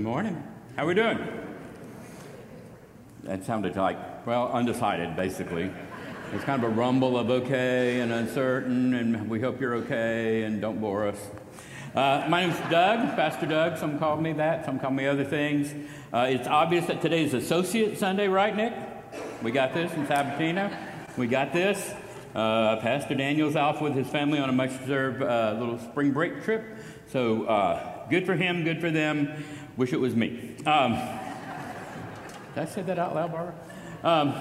Good morning. How are we doing? That sounded like, well, undecided, basically. It's kind of a rumble of okay and uncertain, and we hope you're okay and don't bore us. Uh, my name's Doug, Pastor Doug. Some call me that, some call me other things. Uh, it's obvious that today is Associate Sunday, right, Nick? We got this in Sabatino. We got this. Uh, Pastor Daniel's off with his family on a much deserved uh, little spring break trip. So uh, good for him, good for them. Wish it was me. Um, did I say that out loud, Barbara? Um,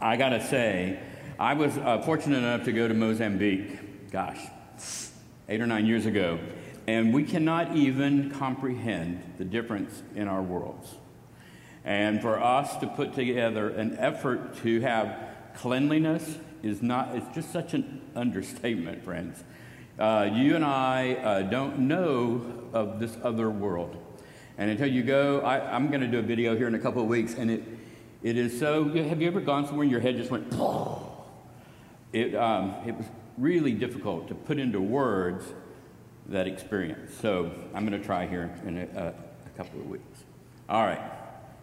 I got to say, I was uh, fortunate enough to go to Mozambique, gosh, eight or nine years ago, and we cannot even comprehend the difference in our worlds. And for us to put together an effort to have cleanliness is not, it's just such an understatement, friends. Uh, you and I uh, don't know of this other world. And until you go, I, am going to do a video here in a couple of weeks, and it, it is so. Have you ever gone somewhere and your head just went, it, um, it was really difficult to put into words that experience. So I'm going to try here in a, a, a couple of weeks. All right,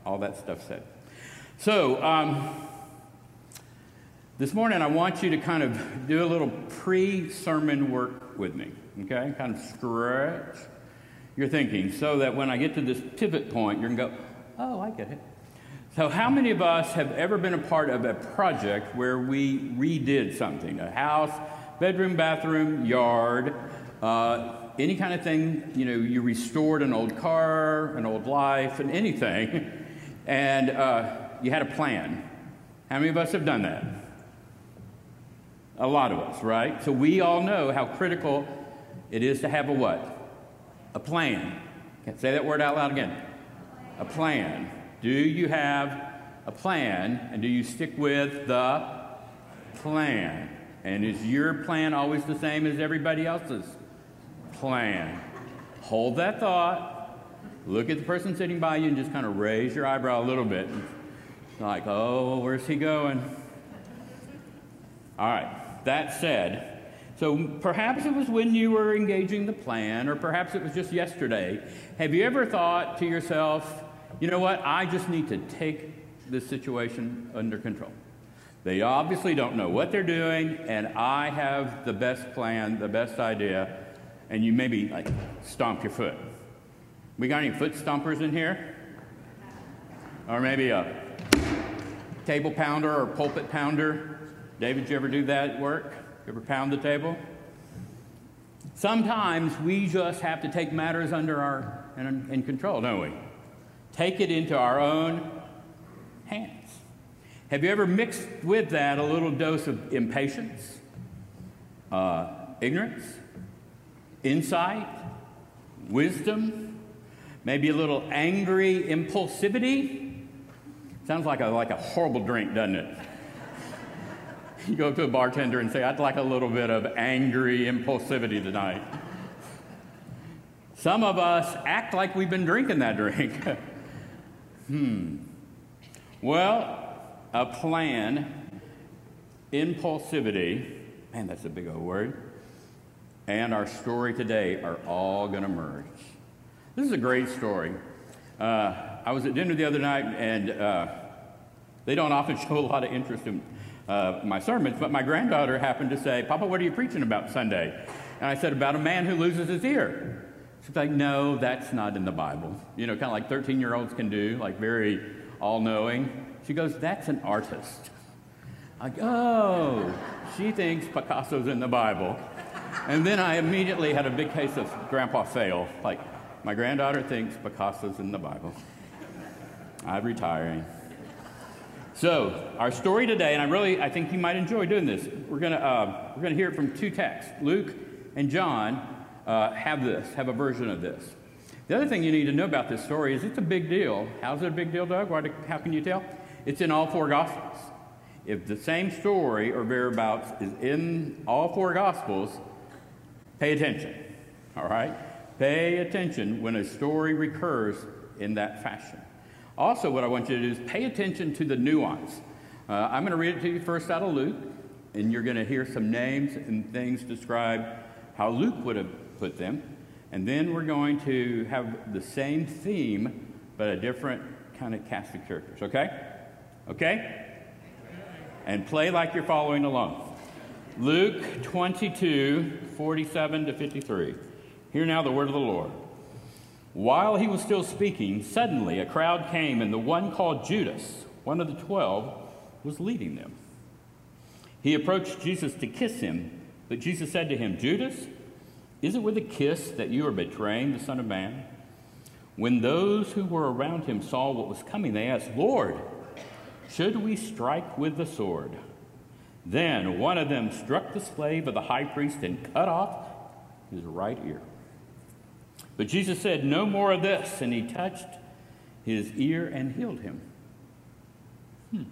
all that stuff said. So, um, this morning, I want you to kind of do a little pre sermon work with me, okay? Kind of stretch your thinking so that when I get to this pivot point, you're going to go, oh, I get it. So, how many of us have ever been a part of a project where we redid something? A house, bedroom, bathroom, yard, uh, any kind of thing, you know, you restored an old car, an old life, and anything, and uh, you had a plan. How many of us have done that? A lot of us, right? So we all know how critical it is to have a what? A plan. Can't say that word out loud again. A plan. Do you have a plan and do you stick with the plan? And is your plan always the same as everybody else's plan? Hold that thought. Look at the person sitting by you and just kind of raise your eyebrow a little bit. Like, oh, where's he going? All right. That said, so perhaps it was when you were engaging the plan, or perhaps it was just yesterday. Have you ever thought to yourself, you know what, I just need to take this situation under control? They obviously don't know what they're doing, and I have the best plan, the best idea, and you maybe like stomp your foot. We got any foot stompers in here? Or maybe a table pounder or pulpit pounder? David, you ever do that work? You ever pound the table? Sometimes we just have to take matters under our in, in control, don't we? Take it into our own hands. Have you ever mixed with that a little dose of impatience, uh, ignorance, insight, wisdom, maybe a little angry impulsivity? Sounds like a, like a horrible drink, doesn't it? You go up to a bartender and say, I'd like a little bit of angry impulsivity tonight. Some of us act like we've been drinking that drink. hmm. Well, a plan, impulsivity, man, that's a big old word, and our story today are all going to merge. This is a great story. Uh, I was at dinner the other night, and uh, they don't often show a lot of interest in uh, my sermons, but my granddaughter happened to say, Papa, what are you preaching about Sunday? And I said, About a man who loses his ear. She's like, No, that's not in the Bible. You know, kind of like 13 year olds can do, like very all knowing. She goes, That's an artist. Like, oh, she thinks Picasso's in the Bible. And then I immediately had a big case of grandpa fail. Like, my granddaughter thinks Picasso's in the Bible. I'm retiring. So, our story today, and I really, I think you might enjoy doing this. We're gonna, uh, we're gonna hear it from two texts. Luke and John uh, have this, have a version of this. The other thing you need to know about this story is it's a big deal. How's it a big deal, Doug? Why do, how can you tell? It's in all four Gospels. If the same story or thereabouts is in all four Gospels, pay attention. All right? Pay attention when a story recurs in that fashion. Also, what I want you to do is pay attention to the nuance. Uh, I'm going to read it to you first out of Luke, and you're going to hear some names and things describe how Luke would have put them. And then we're going to have the same theme, but a different kind of cast of characters, okay? Okay? And play like you're following along. Luke 22, 47 to 53. Hear now the word of the Lord. While he was still speaking, suddenly a crowd came, and the one called Judas, one of the twelve, was leading them. He approached Jesus to kiss him, but Jesus said to him, Judas, is it with a kiss that you are betraying the Son of Man? When those who were around him saw what was coming, they asked, Lord, should we strike with the sword? Then one of them struck the slave of the high priest and cut off his right ear. But Jesus said, No more of this, and he touched his ear and healed him. Hmm.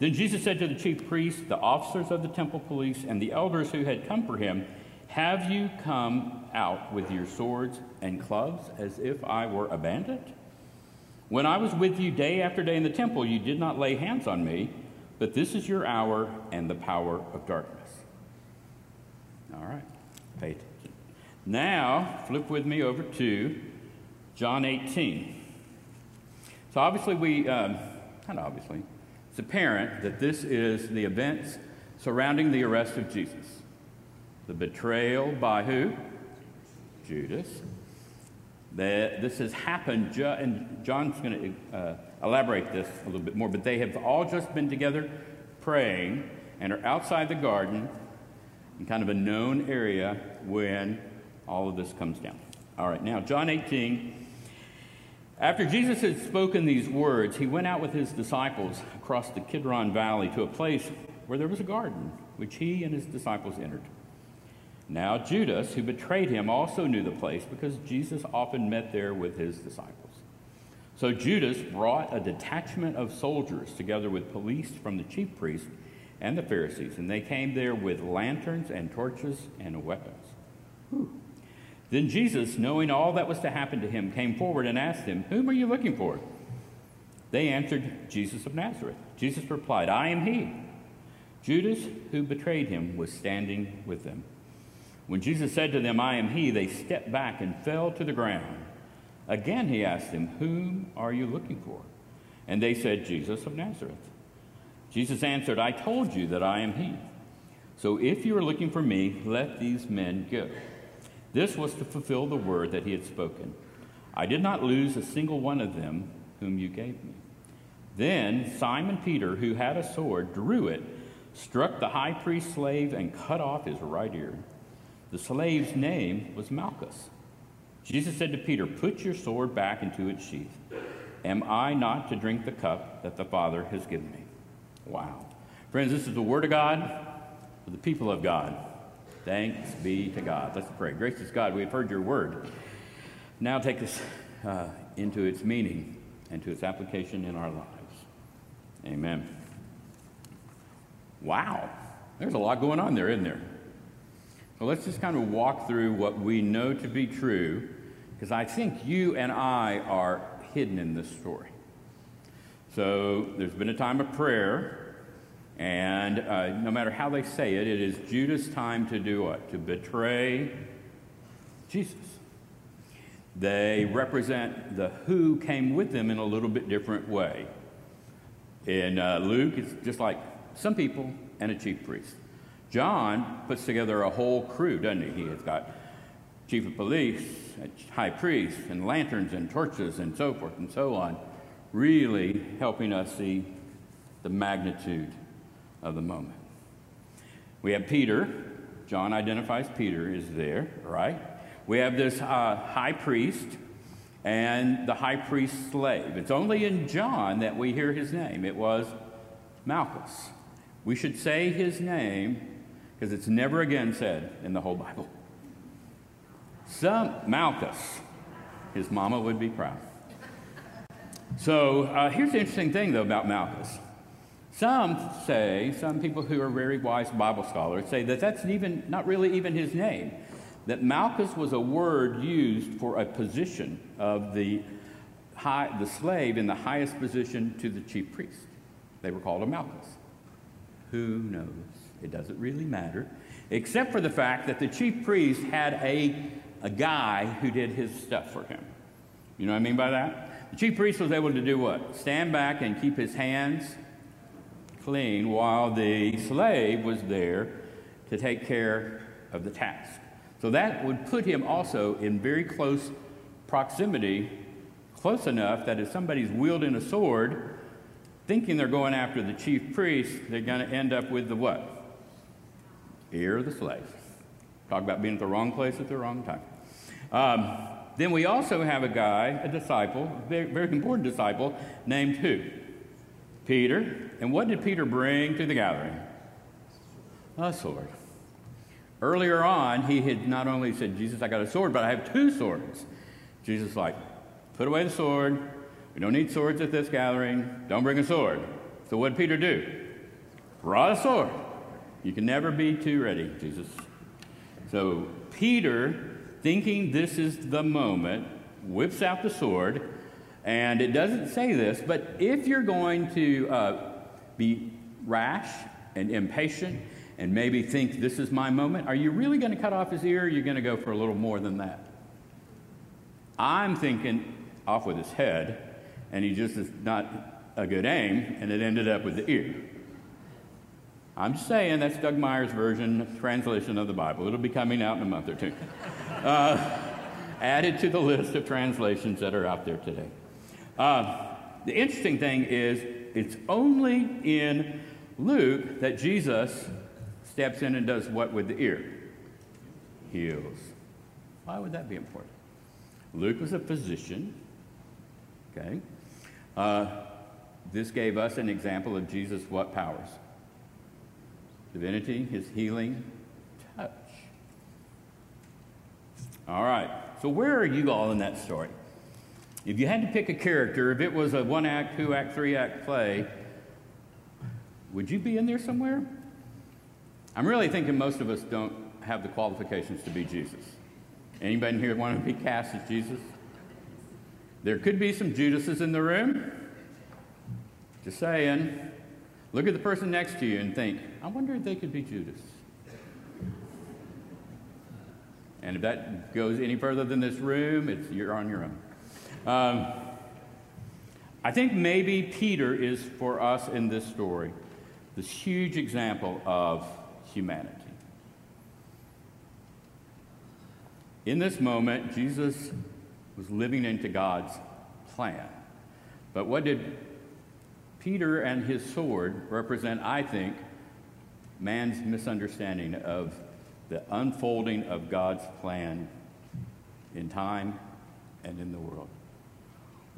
Then Jesus said to the chief priests, the officers of the temple police, and the elders who had come for him, Have you come out with your swords and clubs as if I were a bandit? When I was with you day after day in the temple, you did not lay hands on me, but this is your hour and the power of darkness. All right, pay. Now, flip with me over to John 18. So, obviously, we, um, of obviously, it's apparent that this is the events surrounding the arrest of Jesus. The betrayal by who? Judas. That this has happened, ju- and John's going to uh, elaborate this a little bit more, but they have all just been together praying and are outside the garden in kind of a known area when all of this comes down. All right, now, John 18. After Jesus had spoken these words, he went out with his disciples across the Kidron Valley to a place where there was a garden, which he and his disciples entered. Now, Judas, who betrayed him, also knew the place because Jesus often met there with his disciples. So Judas brought a detachment of soldiers together with police from the chief priests and the Pharisees, and they came there with lanterns and torches and weapons. Whew. Then Jesus, knowing all that was to happen to him, came forward and asked them, Whom are you looking for? They answered, Jesus of Nazareth. Jesus replied, I am he. Judas, who betrayed him, was standing with them. When Jesus said to them, I am he, they stepped back and fell to the ground. Again he asked them, Whom are you looking for? And they said, Jesus of Nazareth. Jesus answered, I told you that I am he. So if you are looking for me, let these men go. This was to fulfill the word that he had spoken. I did not lose a single one of them whom you gave me. Then Simon Peter, who had a sword, drew it, struck the high priest's slave, and cut off his right ear. The slave's name was Malchus. Jesus said to Peter, Put your sword back into its sheath. Am I not to drink the cup that the Father has given me? Wow. Friends, this is the Word of God for the people of God. Thanks be to God. Let's pray. Gracious God, we have heard your word. Now take this uh, into its meaning and to its application in our lives. Amen. Wow. There's a lot going on there, isn't there? Well, let's just kind of walk through what we know to be true, because I think you and I are hidden in this story. So there's been a time of prayer and uh, no matter how they say it, it is Judas' time to do what? To betray Jesus. They represent the who came with them in a little bit different way. In uh, Luke, it's just like some people and a chief priest. John puts together a whole crew, doesn't he? He has got chief of police, high priest, and lanterns and torches and so forth and so on, really helping us see the magnitude of the moment. We have Peter. John identifies Peter is there, right? We have this uh, high priest and the high priest's slave. It's only in John that we hear his name. It was Malchus. We should say his name because it's never again said in the whole Bible. Some Malchus, his mama would be proud. So uh, here's the interesting thing, though, about Malchus. Some say, some people who are very wise Bible scholars say that that's even not really even his name. That Malchus was a word used for a position of the high, the slave in the highest position to the chief priest. They were called a Malchus. Who knows? It doesn't really matter, except for the fact that the chief priest had a a guy who did his stuff for him. You know what I mean by that? The chief priest was able to do what? Stand back and keep his hands clean while the slave was there to take care of the task. So that would put him also in very close proximity, close enough that if somebody's wielding a sword, thinking they're going after the chief priest, they're going to end up with the what? Ear of the slave. Talk about being at the wrong place at the wrong time. Um, then we also have a guy, a disciple, very, very important disciple, named who? Peter. And what did Peter bring to the gathering? A sword. Earlier on, he had not only said, Jesus, I got a sword, but I have two swords. Jesus, like, put away the sword. We don't need swords at this gathering. Don't bring a sword. So what did Peter do? Brought a sword. You can never be too ready, Jesus. So Peter, thinking this is the moment, whips out the sword. And it doesn't say this, but if you're going to uh, be rash and impatient and maybe think this is my moment, are you really going to cut off his ear or are you going to go for a little more than that? I'm thinking off with his head, and he just is not a good aim, and it ended up with the ear. I'm just saying that's Doug Myers' version, translation of the Bible. It'll be coming out in a month or two. Uh, added to the list of translations that are out there today. Uh, the interesting thing is, it's only in Luke that Jesus steps in and does what with the ear? Heals. Why would that be important? Luke was a physician. Okay. Uh, this gave us an example of Jesus' what powers? Divinity, his healing touch. All right. So where are you all in that story? If you had to pick a character, if it was a one act, two act, three act play, would you be in there somewhere? I'm really thinking most of us don't have the qualifications to be Jesus. Anybody here want to be cast as Jesus? There could be some Judases in the room. Just saying. Look at the person next to you and think, I wonder if they could be Judas. And if that goes any further than this room, it's, you're on your own. Um, I think maybe Peter is for us in this story this huge example of humanity. In this moment, Jesus was living into God's plan. But what did Peter and his sword represent, I think, man's misunderstanding of the unfolding of God's plan in time and in the world.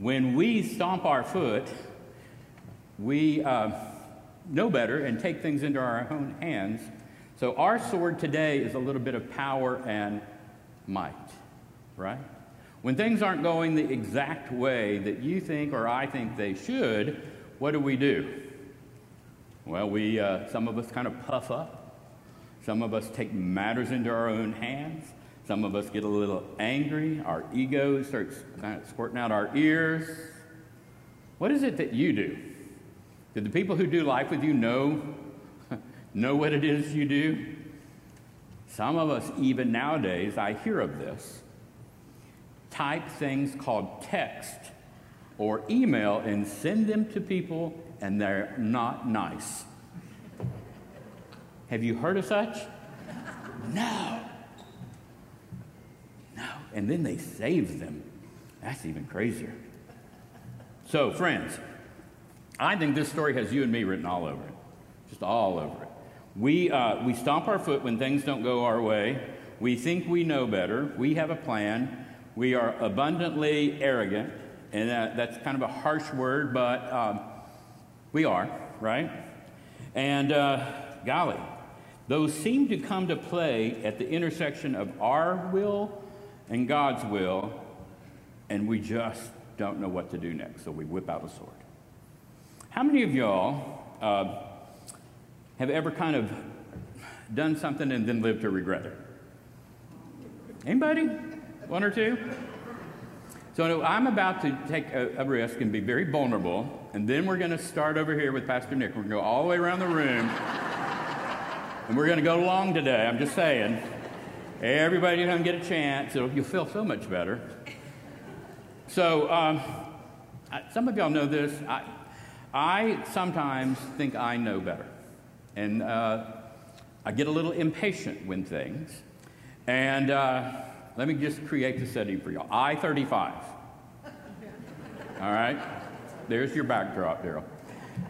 When we stomp our foot, we uh, know better and take things into our own hands. So, our sword today is a little bit of power and might, right? When things aren't going the exact way that you think or I think they should, what do we do? Well, we, uh, some of us kind of puff up. Some of us take matters into our own hands. Some of us get a little angry. Our ego starts kind of squirting out our ears. What is it that you do? Do the people who do life with you know, know what it is you do? Some of us, even nowadays, I hear of this, type things called text or email and send them to people, and they're not nice. Have you heard of such? No. And then they save them. That's even crazier. So, friends, I think this story has you and me written all over it, just all over it. We, uh, we stomp our foot when things don't go our way. We think we know better. We have a plan. We are abundantly arrogant. And that, that's kind of a harsh word, but um, we are, right? And uh, golly, those seem to come to play at the intersection of our will and God's will, and we just don't know what to do next, so we whip out a sword. How many of y'all uh, have ever kind of done something and then lived to regret it? Anybody? One or two? So I'm about to take a, a risk and be very vulnerable, and then we're going to start over here with Pastor Nick. We're going to go all the way around the room, and we're going to go long today. I'm just saying. Everybody's going to get a chance. It'll, you'll feel so much better. So, um, I, some of y'all know this. I, I sometimes think I know better. And uh, I get a little impatient when things. And uh, let me just create the setting for y'all. I 35. All right? There's your backdrop, Daryl.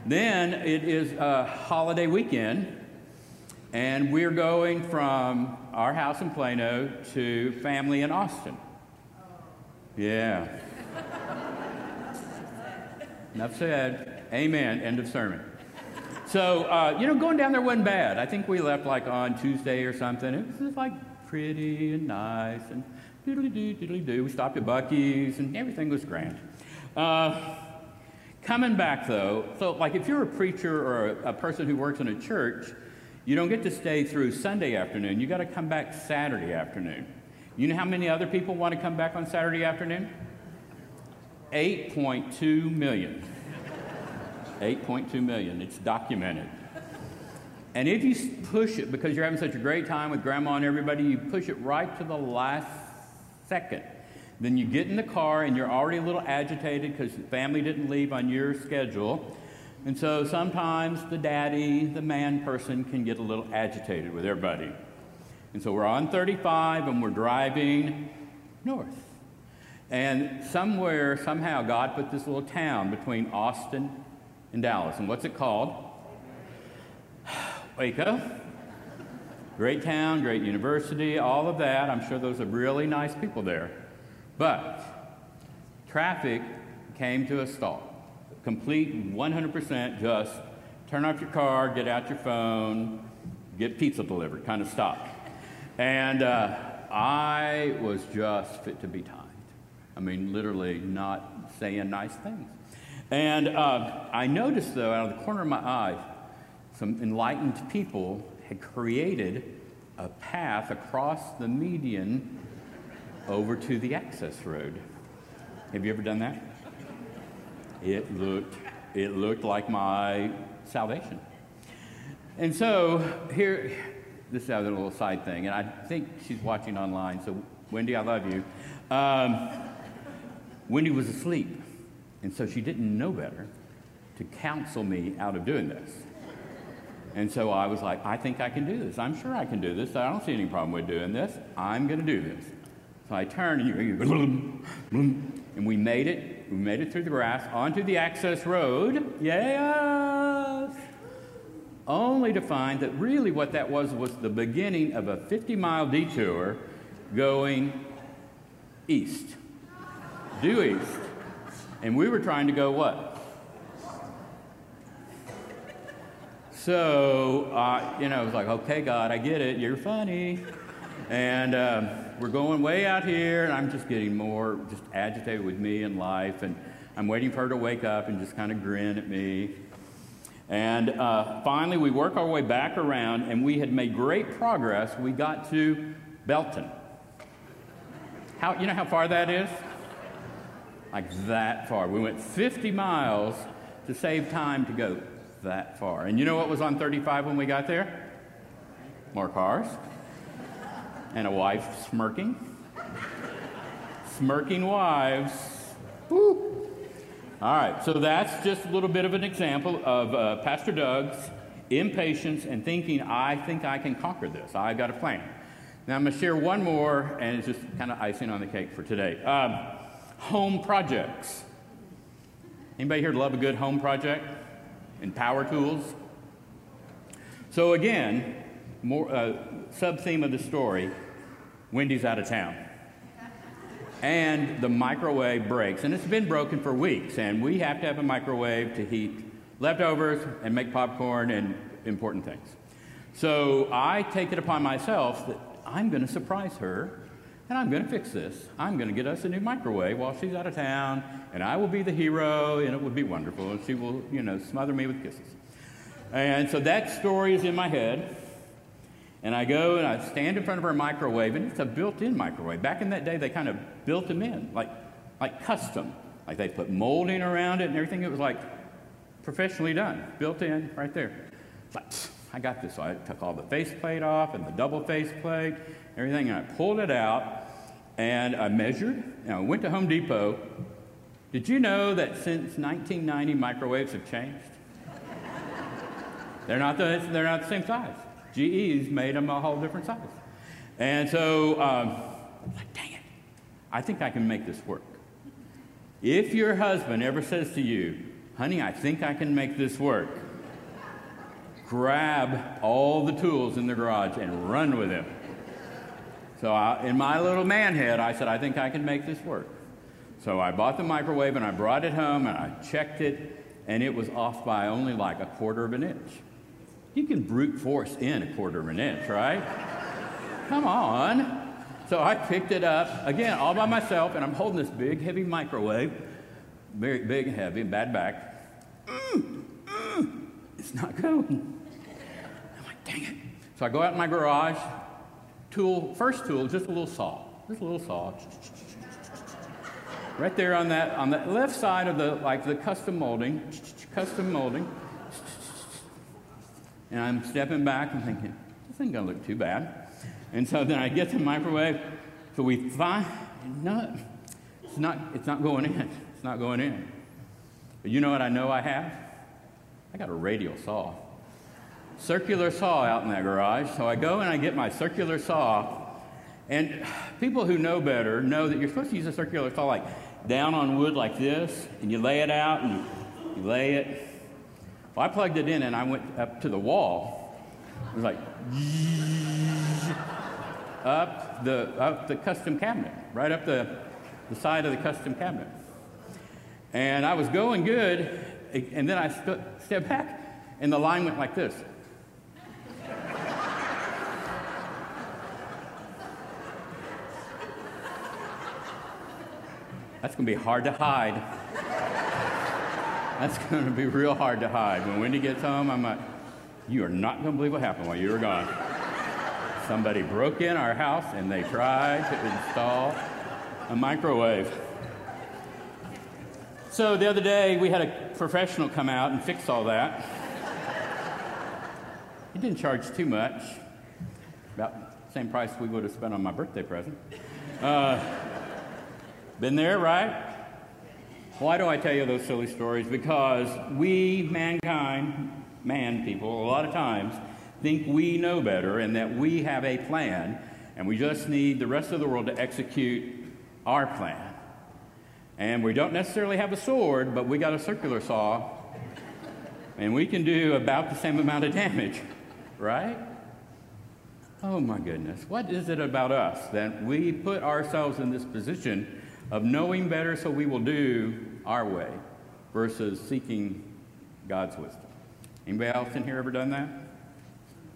Then it is a holiday weekend, and we're going from our house in Plano to family in Austin. Yeah. Enough said. Amen. End of sermon. So, uh, you know, going down there wasn't bad. I think we left like on Tuesday or something. It was just like pretty and nice and doodly doo, doodly doo. We stopped at Buc-ee's and everything was grand. Uh, coming back though, so like if you're a preacher or a, a person who works in a church, you don't get to stay through Sunday afternoon. You got to come back Saturday afternoon. You know how many other people want to come back on Saturday afternoon? 8.2 million. 8.2 million. It's documented. And if you push it because you're having such a great time with grandma and everybody, you push it right to the last second. Then you get in the car and you're already a little agitated because the family didn't leave on your schedule. And so sometimes the daddy, the man person, can get a little agitated with everybody. And so we're on 35 and we're driving north. And somewhere, somehow, God put this little town between Austin and Dallas. And what's it called? Waco. Great town, great university, all of that. I'm sure those are really nice people there. But traffic came to a stop. Complete 100% just turn off your car, get out your phone, get pizza delivered, kind of stop. And uh, I was just fit to be timed. I mean, literally not saying nice things. And uh, I noticed, though, out of the corner of my eye, some enlightened people had created a path across the median over to the access road. Have you ever done that? It looked, it looked like my salvation. And so here, this is a little side thing, and I think she's watching online, so Wendy, I love you. Um, Wendy was asleep. And so she didn't know better to counsel me out of doing this. And so I was like, I think I can do this. I'm sure I can do this. I don't see any problem with doing this. I'm going to do this. So I turned and, you, and we made it. We made it through the grass onto the access road. Yes! Only to find that really what that was was the beginning of a 50 mile detour going east, due east. And we were trying to go what? So, uh, you know, I was like, okay, God, I get it. You're funny. And um, we're going way out here, and I'm just getting more just agitated with me and life. And I'm waiting for her to wake up and just kind of grin at me. And uh, finally, we work our way back around, and we had made great progress. We got to Belton. How, you know how far that is? like that far. We went 50 miles to save time to go that far. And you know what was on 35 when we got there? More cars. And a wife smirking. Smirking wives. Woo. All right, so that's just a little bit of an example of uh, Pastor Doug's impatience and thinking, I think I can conquer this. I've got a plan. Now I'm going to share one more, and it's just kind of icing on the cake for today. Um, home projects. Anybody here love a good home project and power tools? So again, more uh, sub theme of the story: Wendy's out of town, and the microwave breaks, and it's been broken for weeks, and we have to have a microwave to heat leftovers and make popcorn and important things. So I take it upon myself that I'm going to surprise her and I'm going to fix this. I'm going to get us a new microwave while she's out of town, and I will be the hero, and it will be wonderful, and she will, you know, smother me with kisses. And so that story is in my head. And I go and I stand in front of her microwave, and it's a built-in microwave. Back in that day, they kind of built them in, like, like custom. Like they put molding around it and everything. It was like professionally done, built in right there. Like, I got this. So I took all the faceplate off and the double faceplate, everything, and I pulled it out and I measured. And I went to Home Depot. Did you know that since 1990 microwaves have changed? they're, not the, they're not the same size. GE's made them a whole different size. And so um, like, dang it, I think I can make this work. If your husband ever says to you, honey, I think I can make this work, grab all the tools in the garage and run with him. So I, in my little man head, I said, I think I can make this work. So I bought the microwave and I brought it home and I checked it, and it was off by only like a quarter of an inch. You can brute force in a quarter of an inch, right? Come on. So I picked it up, again, all by myself, and I'm holding this big, heavy microwave, very big and heavy, bad back. Mm, mm, it's not going. I'm like, dang it. So I go out in my garage, tool, first tool, just a little saw, just a little saw. Right there on that, on the left side of the, like the custom molding, custom molding. And I'm stepping back and thinking, this ain't gonna look too bad. And so then I get the microwave. So we find, no, it's not, it's not going in. It's not going in. But you know what I know I have? I got a radial saw. Circular saw out in that garage. So I go and I get my circular saw. And people who know better know that you're supposed to use a circular saw like down on wood like this, and you lay it out and you lay it. Well, I plugged it in and I went up to the wall. It was like, up the, up the custom cabinet, right up the, the side of the custom cabinet. And I was going good, and then I st- stepped back, and the line went like this. That's going to be hard to hide. That's going to be real hard to hide. When Wendy gets home, I'm like, you are not going to believe what happened while you were gone. Somebody broke in our house and they tried to install a microwave. So the other day, we had a professional come out and fix all that. He didn't charge too much, about the same price we would have spent on my birthday present. Uh, been there, right? Why do I tell you those silly stories? Because we, mankind, man people, a lot of times think we know better and that we have a plan, and we just need the rest of the world to execute our plan. And we don't necessarily have a sword, but we got a circular saw, and we can do about the same amount of damage, right? Oh my goodness, what is it about us that we put ourselves in this position of knowing better so we will do our way versus seeking God's wisdom? Anybody else in here ever done that?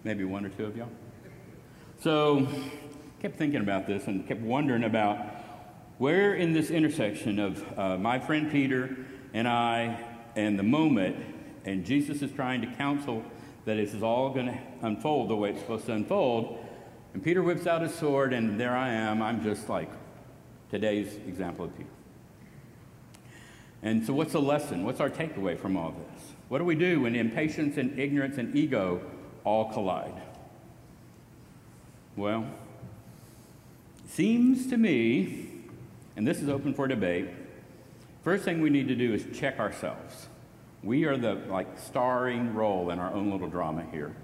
maybe one or two of y'all. So, kept thinking about this and kept wondering about where in this intersection of uh, my friend Peter and I and the moment, and Jesus is trying to counsel that this is all going to unfold the way it's supposed to unfold. And Peter whips out his sword, and there I am. I'm just like today's example of Peter. And so, what's the lesson? What's our takeaway from all this? What do we do when impatience and ignorance and ego all collide? Well, seems to me, and this is open for debate, first thing we need to do is check ourselves. We are the like starring role in our own little drama here.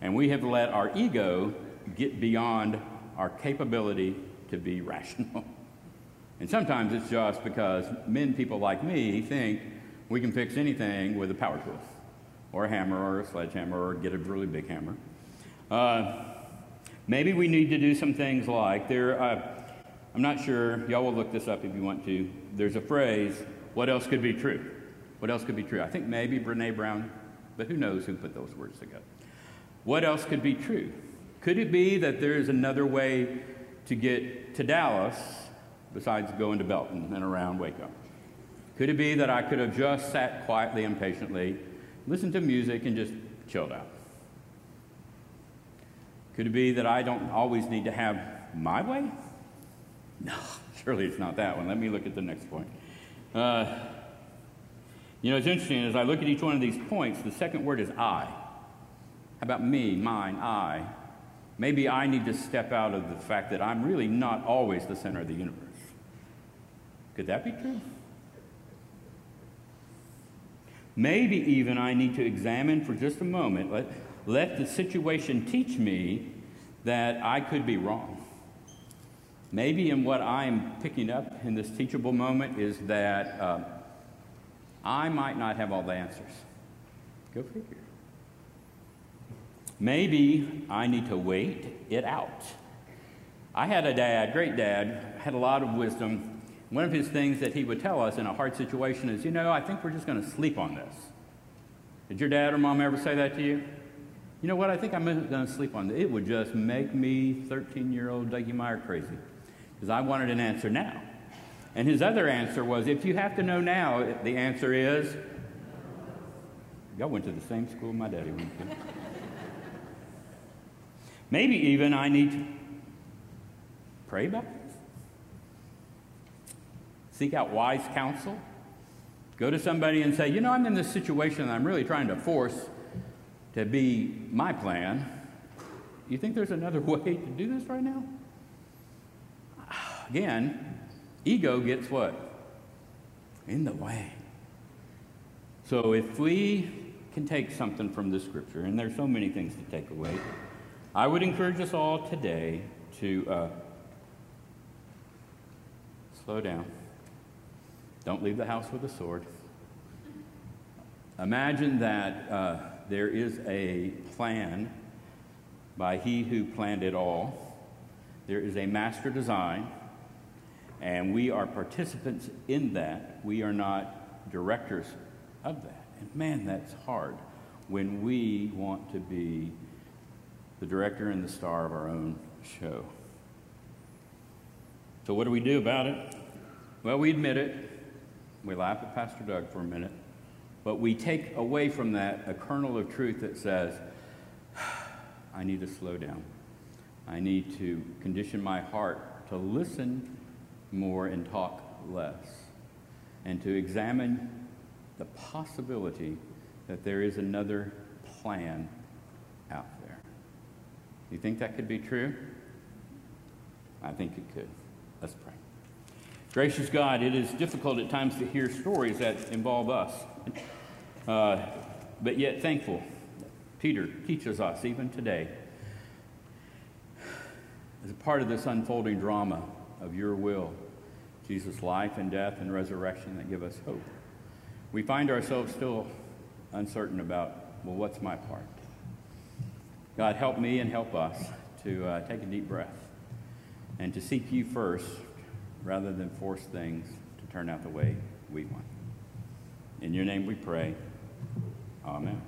And we have let our ego get beyond our capability to be rational. And sometimes it's just because men, people like me, think we can fix anything with a power tool or a hammer or a sledgehammer or get a really big hammer. Uh, maybe we need to do some things like there, uh, I'm not sure, y'all will look this up if you want to. There's a phrase, what else could be true? What else could be true? I think maybe Brene Brown, but who knows who put those words together. What else could be true? Could it be that there is another way to get to Dallas besides going to Belton and around Waco? Could it be that I could have just sat quietly and patiently listened to music, and just chilled out? Could it be that I don't always need to have my way? No, surely it's not that one. Let me look at the next point. Uh, you know, it's interesting as I look at each one of these points, the second word is I. How about me, mine, I? Maybe I need to step out of the fact that I'm really not always the center of the universe. Could that be true? Maybe even I need to examine for just a moment, let, let the situation teach me that I could be wrong. Maybe in what I'm picking up in this teachable moment is that uh, I might not have all the answers. Go figure. Maybe I need to wait it out. I had a dad, great dad, had a lot of wisdom, one of his things that he would tell us in a hard situation is, you know, I think we're just going to sleep on this. Did your dad or mom ever say that to you? You know what? I think I'm going to sleep on this. It would just make me, 13 year old Dougie Meyer, crazy because I wanted an answer now. And his other answer was, if you have to know now, the answer is, y'all went to the same school my daddy went to. Maybe even I need to pray about it seek out wise counsel. Go to somebody and say, you know, I'm in this situation and I'm really trying to force to be my plan. You think there's another way to do this right now? Again, ego gets what? In the way. So if we can take something from this scripture, and there's so many things to take away, I would encourage us all today to uh, slow down. Don't leave the house with a sword. Imagine that uh, there is a plan by he who planned it all. There is a master design, and we are participants in that. We are not directors of that. And man, that's hard when we want to be the director and the star of our own show. So, what do we do about it? Well, we admit it. We laugh at Pastor Doug for a minute, but we take away from that a kernel of truth that says, I need to slow down. I need to condition my heart to listen more and talk less, and to examine the possibility that there is another plan out there. You think that could be true? I think it could. Let's pray. Gracious God, it is difficult at times to hear stories that involve us, uh, but yet thankful. Peter teaches us even today, as a part of this unfolding drama of your will, Jesus' life and death and resurrection that give us hope. We find ourselves still uncertain about, well, what's my part? God, help me and help us to uh, take a deep breath and to seek you first rather than force things to turn out the way we want. In your name we pray. Amen.